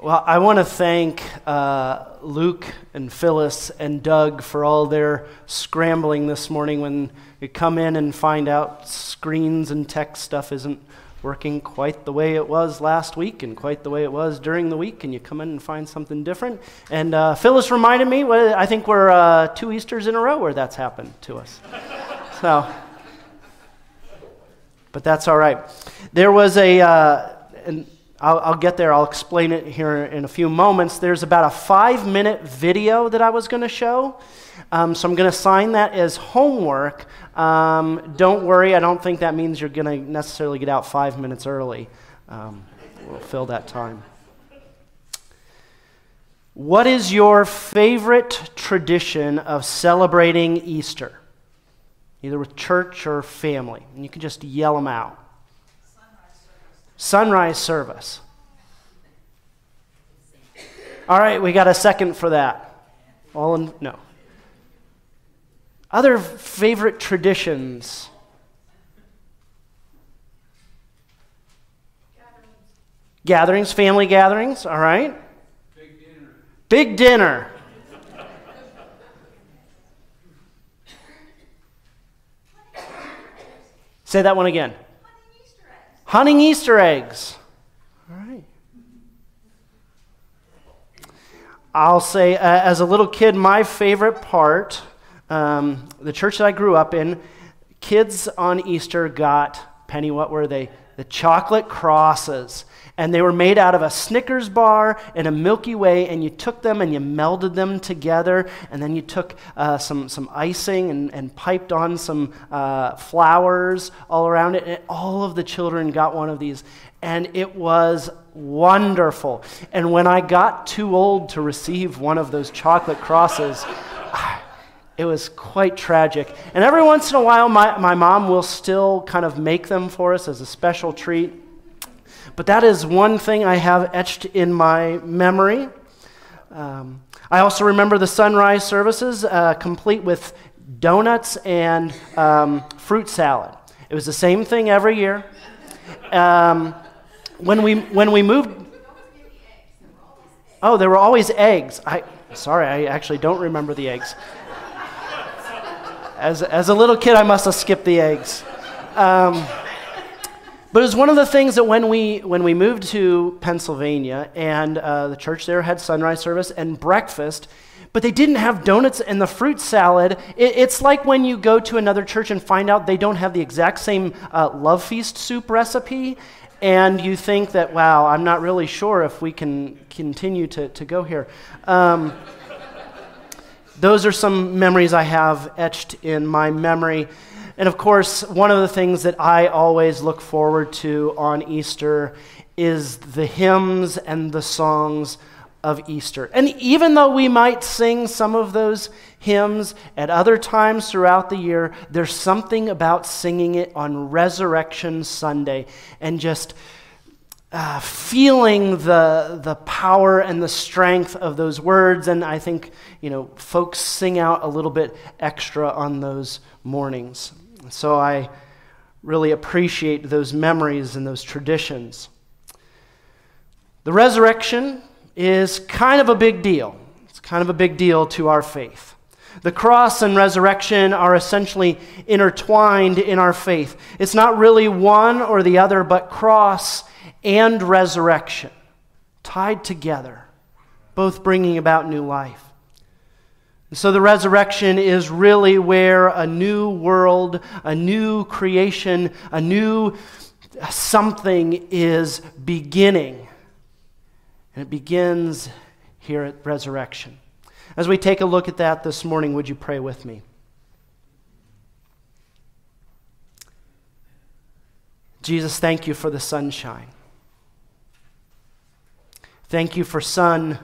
Well, I want to thank uh, Luke and Phyllis and Doug for all their scrambling this morning when you come in and find out screens and tech stuff isn't working quite the way it was last week and quite the way it was during the week, and you come in and find something different. And uh, Phyllis reminded me, well, I think we're uh, two Easters in a row where that's happened to us. so, but that's all right. There was a, uh, an, I'll, I'll, get there, I'll explain it here in a few moments. There's about a five minute video that I was going to show. Um, so I'm going to sign that as homework. Um, don't worry, I don't think that means you're going to necessarily get out five minutes early. Um, we'll fill that time. What is your favorite tradition of celebrating Easter? Either with church or family. And you can just yell them out. Sunrise service. All right, we got a second for that. All in, no. Other favorite traditions? Gatherings. gatherings, family gatherings, all right? Big dinner. Big dinner. Say that one again. Hunting Easter eggs. All right. I'll say, uh, as a little kid, my favorite part um, the church that I grew up in, kids on Easter got, Penny, what were they? The chocolate crosses. And they were made out of a Snickers bar and a Milky Way, and you took them and you melded them together, and then you took uh, some, some icing and, and piped on some uh, flowers all around it, and all of the children got one of these. And it was wonderful. And when I got too old to receive one of those chocolate crosses, it was quite tragic. And every once in a while, my, my mom will still kind of make them for us as a special treat. But that is one thing I have etched in my memory. Um, I also remember the sunrise services, uh, complete with donuts and um, fruit salad. It was the same thing every year. Um, when, we, when we moved. Oh, there were always eggs. I, sorry, I actually don't remember the eggs. As, as a little kid, I must have skipped the eggs. Um, but it was one of the things that when we, when we moved to Pennsylvania and uh, the church there had sunrise service and breakfast, but they didn't have donuts and the fruit salad. It, it's like when you go to another church and find out they don't have the exact same uh, love feast soup recipe, and you think that, wow, I'm not really sure if we can continue to, to go here. Um, those are some memories I have etched in my memory. And of course, one of the things that I always look forward to on Easter is the hymns and the songs of Easter. And even though we might sing some of those hymns at other times throughout the year, there's something about singing it on Resurrection Sunday and just uh, feeling the, the power and the strength of those words. And I think, you know, folks sing out a little bit extra on those mornings. So I really appreciate those memories and those traditions. The resurrection is kind of a big deal. It's kind of a big deal to our faith. The cross and resurrection are essentially intertwined in our faith. It's not really one or the other, but cross and resurrection tied together, both bringing about new life. So the resurrection is really where a new world, a new creation, a new something is beginning. And it begins here at resurrection. As we take a look at that this morning, would you pray with me? Jesus, thank you for the sunshine. Thank you for sun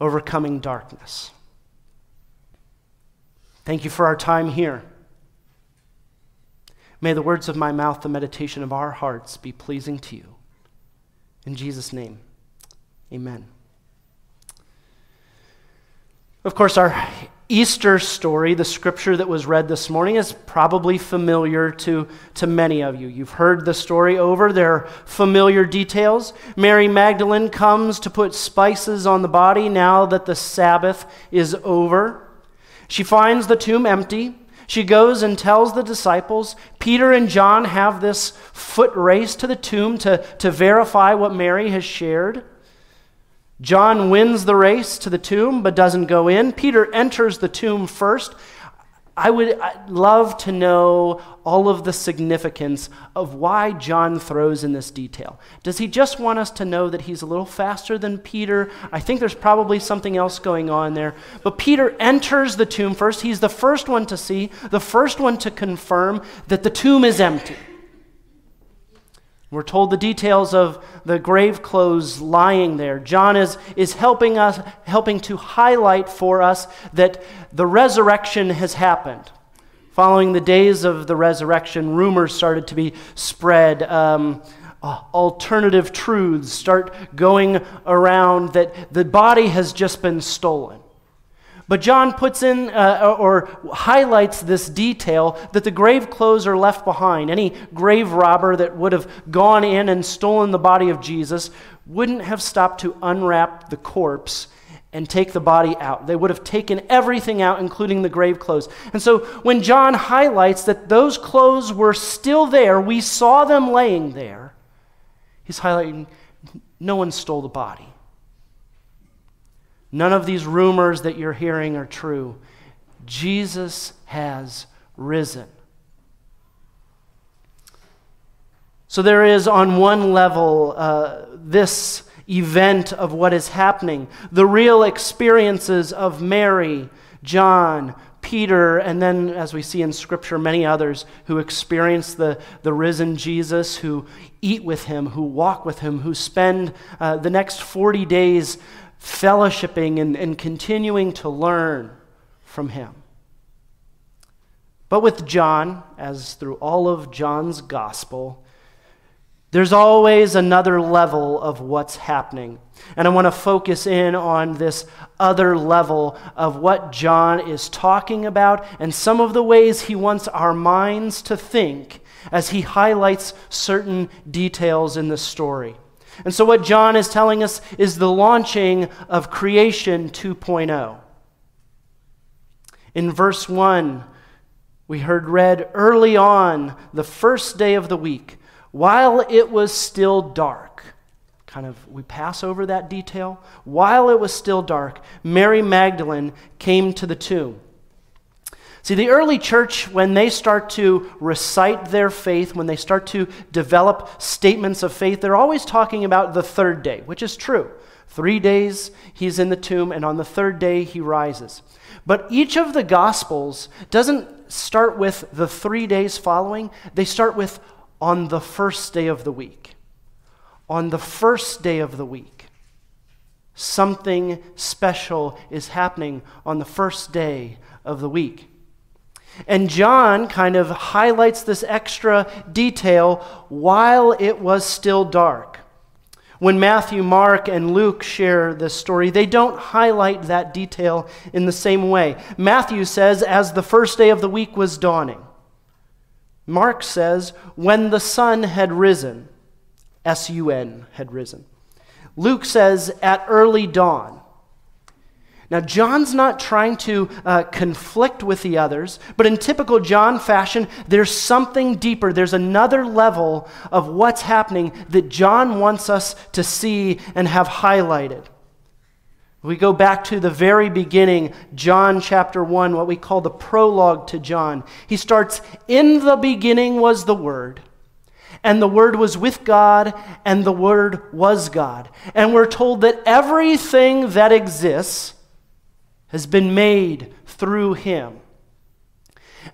overcoming darkness. Thank you for our time here. May the words of my mouth, the meditation of our hearts be pleasing to you. In Jesus' name, amen. Of course, our Easter story, the scripture that was read this morning, is probably familiar to, to many of you. You've heard the story over, there are familiar details. Mary Magdalene comes to put spices on the body now that the Sabbath is over. She finds the tomb empty. She goes and tells the disciples. Peter and John have this foot race to the tomb to, to verify what Mary has shared. John wins the race to the tomb but doesn't go in. Peter enters the tomb first. I would uh, love to know all of the significance of why John throws in this detail. Does he just want us to know that he's a little faster than Peter? I think there's probably something else going on there. But Peter enters the tomb first. He's the first one to see, the first one to confirm that the tomb is empty. We're told the details of the grave clothes lying there. John is, is helping us, helping to highlight for us that the resurrection has happened. Following the days of the resurrection, rumors started to be spread. Um, uh, alternative truths start going around that the body has just been stolen. But John puts in uh, or highlights this detail that the grave clothes are left behind. Any grave robber that would have gone in and stolen the body of Jesus wouldn't have stopped to unwrap the corpse and take the body out. They would have taken everything out, including the grave clothes. And so when John highlights that those clothes were still there, we saw them laying there, he's highlighting no one stole the body. None of these rumors that you're hearing are true. Jesus has risen. So there is, on one level, uh, this event of what is happening, the real experiences of Mary, John, Peter, and then, as we see in Scripture, many others who experience the, the risen Jesus, who eat with him, who walk with him, who spend uh, the next 40 days fellowshipping and, and continuing to learn from him. But with John, as through all of John's gospel, there's always another level of what's happening. And I want to focus in on this other level of what John is talking about and some of the ways he wants our minds to think as he highlights certain details in the story. And so, what John is telling us is the launching of creation 2.0. In verse 1, we heard read early on, the first day of the week, while it was still dark. Kind of, we pass over that detail. While it was still dark, Mary Magdalene came to the tomb. See, the early church, when they start to recite their faith, when they start to develop statements of faith, they're always talking about the third day, which is true. Three days he's in the tomb, and on the third day he rises. But each of the Gospels doesn't start with the three days following, they start with on the first day of the week. On the first day of the week, something special is happening on the first day of the week. And John kind of highlights this extra detail while it was still dark. When Matthew, Mark, and Luke share this story, they don't highlight that detail in the same way. Matthew says, as the first day of the week was dawning. Mark says, when the sun had risen. S U N had risen. Luke says, at early dawn. Now, John's not trying to uh, conflict with the others, but in typical John fashion, there's something deeper. There's another level of what's happening that John wants us to see and have highlighted. We go back to the very beginning, John chapter 1, what we call the prologue to John. He starts, In the beginning was the Word, and the Word was with God, and the Word was God. And we're told that everything that exists, has been made through him.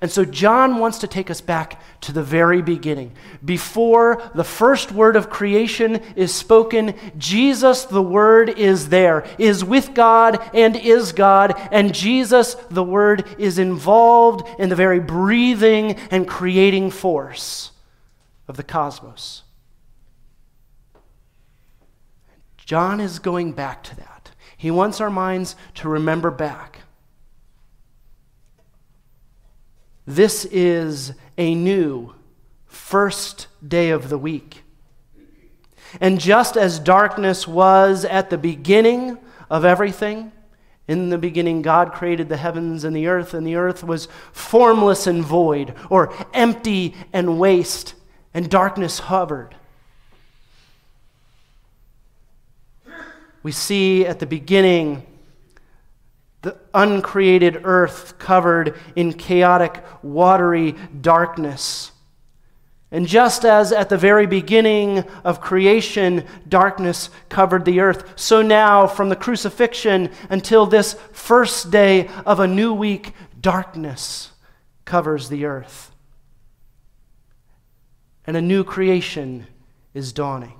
And so John wants to take us back to the very beginning. Before the first word of creation is spoken, Jesus, the Word, is there, is with God and is God, and Jesus, the Word, is involved in the very breathing and creating force of the cosmos. John is going back to that. He wants our minds to remember back. This is a new first day of the week. And just as darkness was at the beginning of everything, in the beginning, God created the heavens and the earth, and the earth was formless and void, or empty and waste, and darkness hovered. We see at the beginning the uncreated earth covered in chaotic, watery darkness. And just as at the very beginning of creation, darkness covered the earth, so now, from the crucifixion until this first day of a new week, darkness covers the earth. And a new creation is dawning.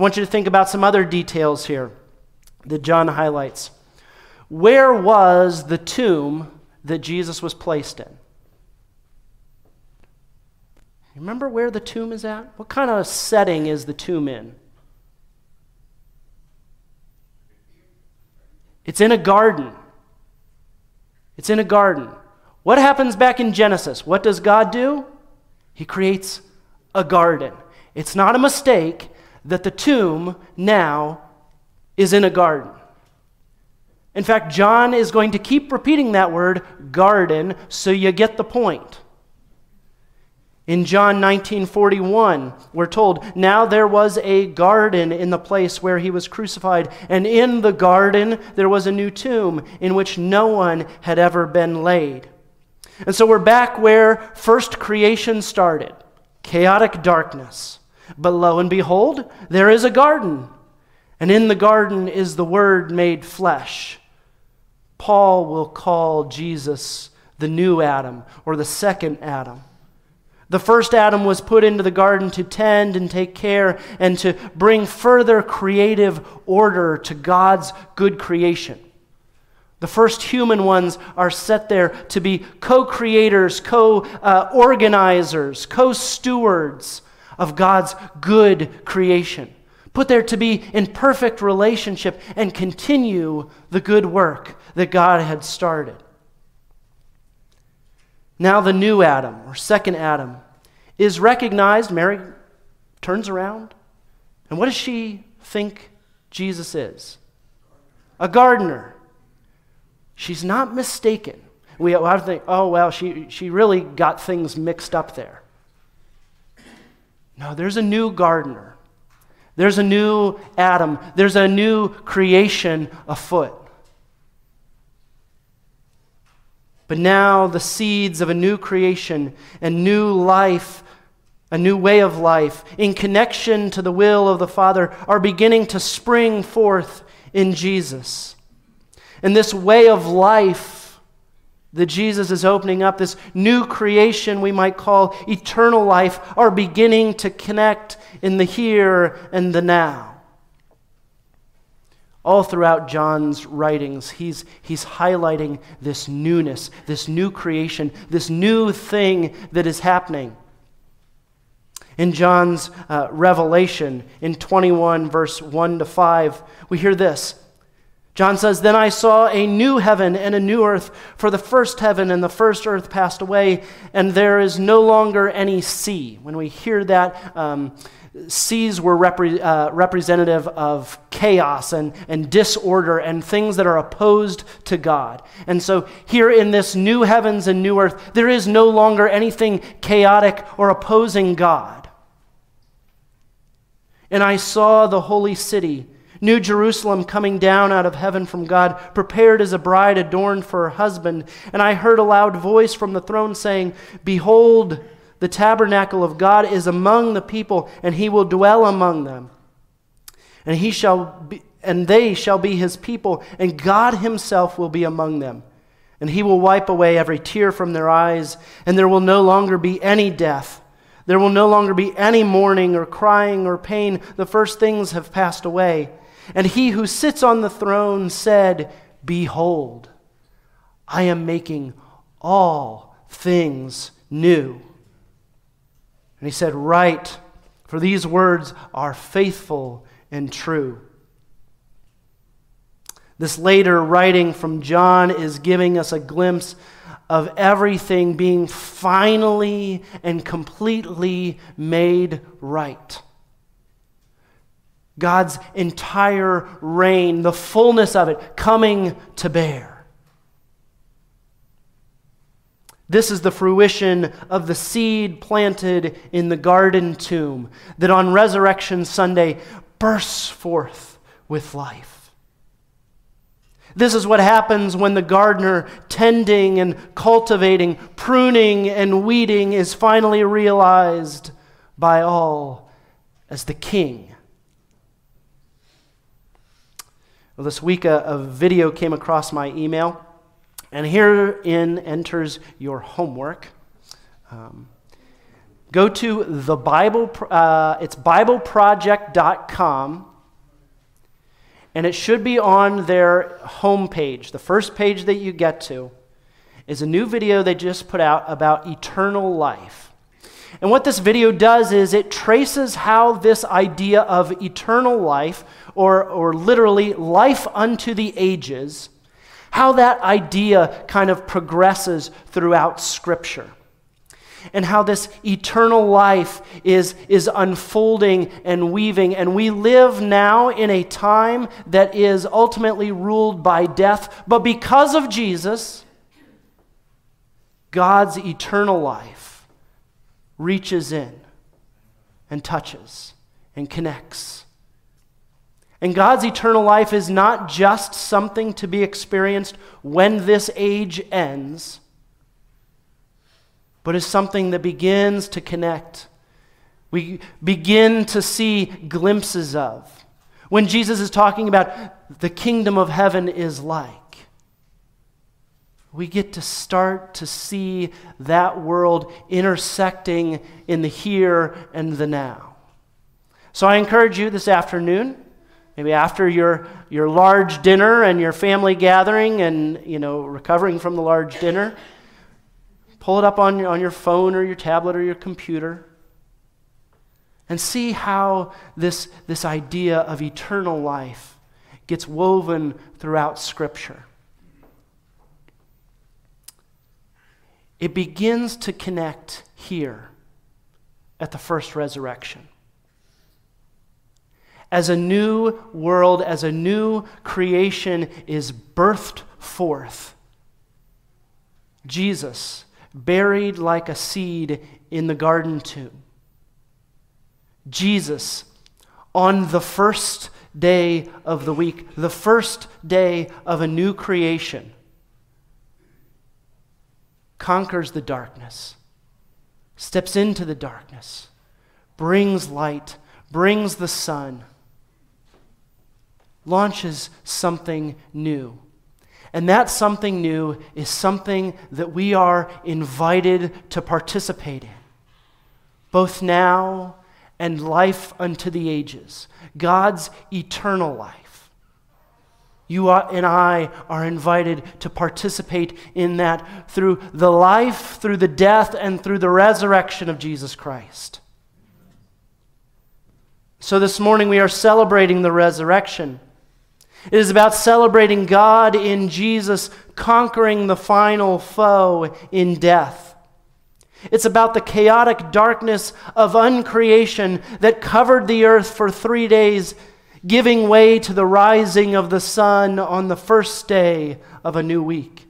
I want you to think about some other details here that John highlights. Where was the tomb that Jesus was placed in? Remember where the tomb is at? What kind of setting is the tomb in? It's in a garden. It's in a garden. What happens back in Genesis? What does God do? He creates a garden. It's not a mistake that the tomb now is in a garden. In fact, John is going to keep repeating that word, garden, so you get the point. In John 19:41, we're told, "Now there was a garden in the place where he was crucified, and in the garden there was a new tomb in which no one had ever been laid." And so we're back where first creation started, chaotic darkness. But lo and behold, there is a garden. And in the garden is the Word made flesh. Paul will call Jesus the new Adam or the second Adam. The first Adam was put into the garden to tend and take care and to bring further creative order to God's good creation. The first human ones are set there to be co creators, co organizers, co stewards of God's good creation. Put there to be in perfect relationship and continue the good work that God had started. Now, the new Adam, or second Adam, is recognized. Mary turns around. And what does she think Jesus is? A gardener. She's not mistaken. We have to think, oh, well, she, she really got things mixed up there. No, there's a new gardener. There's a new Adam. There's a new creation afoot. But now the seeds of a new creation and new life, a new way of life, in connection to the will of the Father, are beginning to spring forth in Jesus. And this way of life that Jesus is opening up, this new creation we might call eternal life, are beginning to connect in the here and the now. All throughout John's writings, he's, he's highlighting this newness, this new creation, this new thing that is happening. In John's uh, revelation, in 21, verse 1 to 5, we hear this. John says, Then I saw a new heaven and a new earth, for the first heaven and the first earth passed away, and there is no longer any sea. When we hear that, um, seas were repre- uh, representative of chaos and, and disorder and things that are opposed to God. And so, here in this new heavens and new earth, there is no longer anything chaotic or opposing God. And I saw the holy city, New Jerusalem, coming down out of heaven from God, prepared as a bride adorned for her husband. And I heard a loud voice from the throne saying, Behold, the tabernacle of God is among the people, and he will dwell among them. And he shall be, and they shall be his people, and God himself will be among them. And he will wipe away every tear from their eyes, and there will no longer be any death. There will no longer be any mourning or crying or pain. The first things have passed away. And he who sits on the throne said, Behold, I am making all things new. And he said, Write, for these words are faithful and true. This later writing from John is giving us a glimpse of everything being finally and completely made right. God's entire reign, the fullness of it, coming to bear. This is the fruition of the seed planted in the garden tomb that on Resurrection Sunday bursts forth with life. This is what happens when the gardener, tending and cultivating, pruning and weeding, is finally realized by all as the king Well, this week, a, a video came across my email, and herein enters your homework. Um, go to the Bible, uh, it's BibleProject.com, and it should be on their homepage. The first page that you get to is a new video they just put out about eternal life. And what this video does is it traces how this idea of eternal life or, or literally life unto the ages, how that idea kind of progresses throughout Scripture. And how this eternal life is, is unfolding and weaving. And we live now in a time that is ultimately ruled by death. But because of Jesus, God's eternal life reaches in and touches and connects and God's eternal life is not just something to be experienced when this age ends, but is something that begins to connect. We begin to see glimpses of. When Jesus is talking about the kingdom of heaven is like, we get to start to see that world intersecting in the here and the now. So I encourage you this afternoon Maybe after your, your large dinner and your family gathering and, you know, recovering from the large dinner, pull it up on your, on your phone or your tablet or your computer and see how this, this idea of eternal life gets woven throughout Scripture. It begins to connect here at the first resurrection as a new world, as a new creation is birthed forth. Jesus, buried like a seed in the garden tomb. Jesus, on the first day of the week, the first day of a new creation, conquers the darkness, steps into the darkness, brings light, brings the sun launches something new. And that something new is something that we are invited to participate in, both now and life unto the ages, God's eternal life. You and I are invited to participate in that through the life, through the death, and through the resurrection of Jesus Christ. So this morning we are celebrating the resurrection. It is about celebrating God in Jesus conquering the final foe in death. It's about the chaotic darkness of uncreation that covered the earth for three days, giving way to the rising of the sun on the first day of a new week.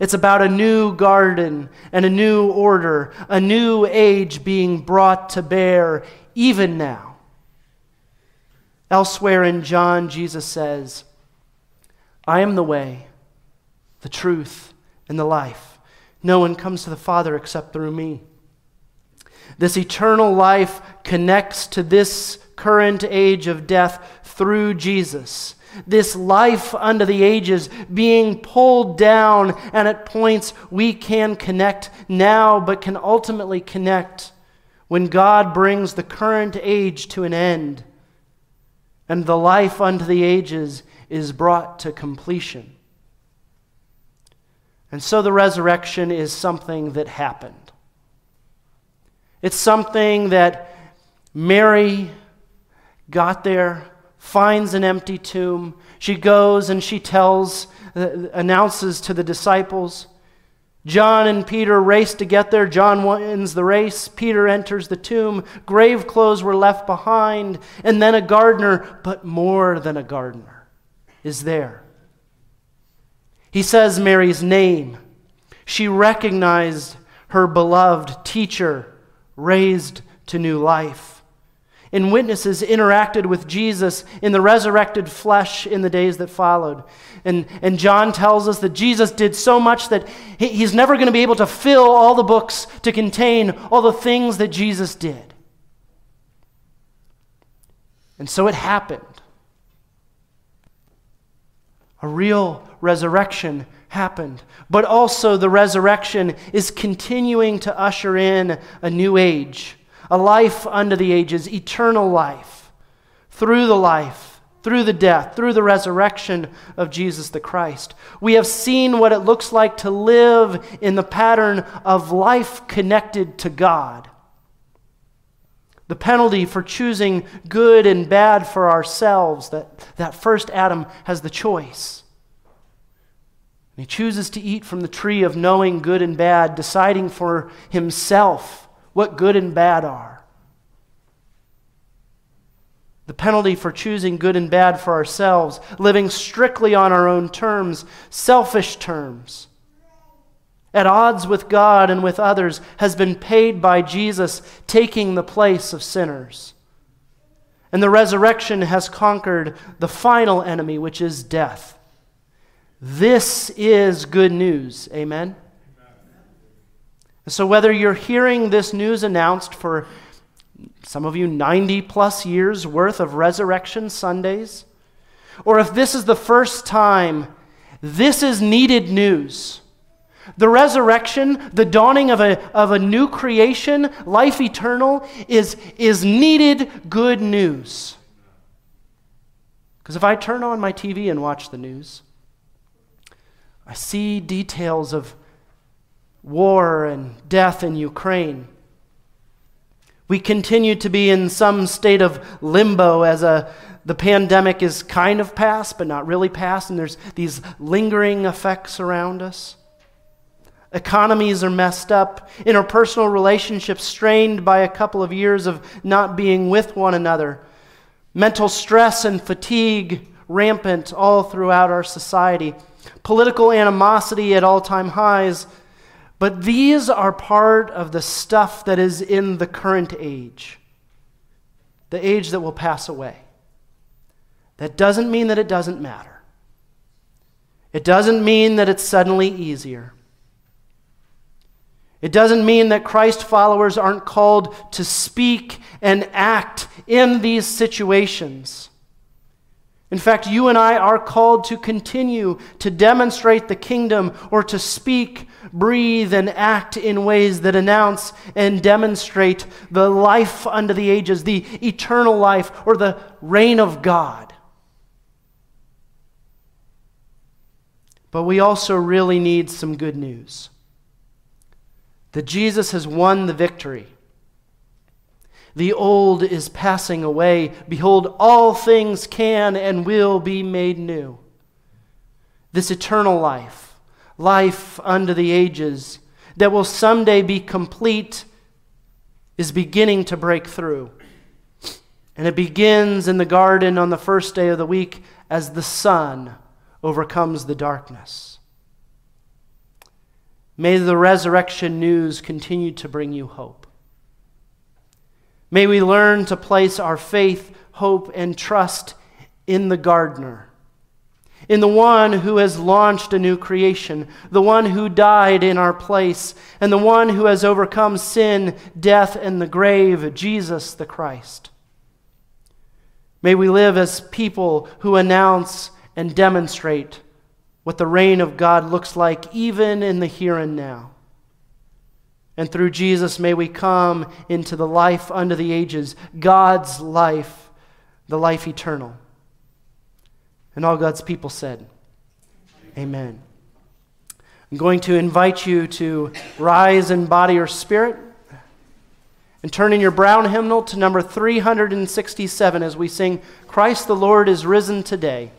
It's about a new garden and a new order, a new age being brought to bear even now. Elsewhere in John, Jesus says, I am the way, the truth, and the life. No one comes to the Father except through me. This eternal life connects to this current age of death through Jesus. This life under the ages being pulled down, and at points we can connect now, but can ultimately connect when God brings the current age to an end and the life unto the ages is brought to completion. And so the resurrection is something that happened. It's something that Mary got there finds an empty tomb. She goes and she tells, uh, announces to the disciples. John and Peter race to get there. John wins the race. Peter enters the tomb. Grave clothes were left behind. And then a gardener, but more than a gardener, is there. He says Mary's name. She recognized her beloved teacher raised to new life. And witnesses interacted with Jesus in the resurrected flesh in the days that followed. And, and John tells us that Jesus did so much that he, he's never going to be able to fill all the books to contain all the things that Jesus did. And so it happened. A real resurrection happened. But also, the resurrection is continuing to usher in a new age, a life unto the ages, eternal life, through the life, through the death, through the resurrection of Jesus the Christ. We have seen what it looks like to live in the pattern of life connected to God. The penalty for choosing good and bad for ourselves, that, that first Adam has the choice. He chooses to eat from the tree of knowing good and bad, deciding for himself what good and bad are. The penalty for choosing good and bad for ourselves, living strictly on our own terms, selfish terms, at odds with God and with others, has been paid by Jesus taking the place of sinners. And the resurrection has conquered the final enemy, which is death. This is good news. Amen? So, whether you're hearing this news announced for some of you 90 plus years worth of resurrection Sundays, or if this is the first time, this is needed news. The resurrection, the dawning of a, of a new creation, life eternal, is, is needed good news. Because if I turn on my TV and watch the news, I see details of war and death in Ukraine. We continue to be in some state of limbo as a, the pandemic is kind of past, but not really past, and there's these lingering effects around us. Economies are messed up, interpersonal relationships strained by a couple of years of not being with one another, mental stress and fatigue rampant all throughout our society political animosity at all time highs. But these are part of the stuff that is in the current age, the age that will pass away. That doesn't mean that it doesn't matter. It doesn't mean that it's suddenly easier. It doesn't mean that Christ followers aren't called to speak and act in these situations. In fact, you and I are called to continue to demonstrate the kingdom or to speak, breathe, and act in ways that announce and demonstrate the life under the ages, the eternal life, or the reign of God. But we also really need some good news that Jesus has won the victory the old is passing away. Behold, all things can and will be made new. This eternal life, life under the ages, that will someday be complete, is beginning to break through. And it begins in the garden on the first day of the week as the sun overcomes the darkness. May the resurrection news continue to bring you hope. May we learn to place our faith, hope, and trust in the gardener, in the one who has launched a new creation, the one who died in our place, and the one who has overcome sin, death, and the grave, Jesus the Christ. May we live as people who announce and demonstrate what the reign of God looks like, even in the here and now. And through Jesus, may we come into the life under the ages, God's life, the life eternal. And all God's people said, Amen. I'm going to invite you to rise in body or spirit. And turn in your brown hymnal to number 367 as we sing, Christ the Lord is risen today.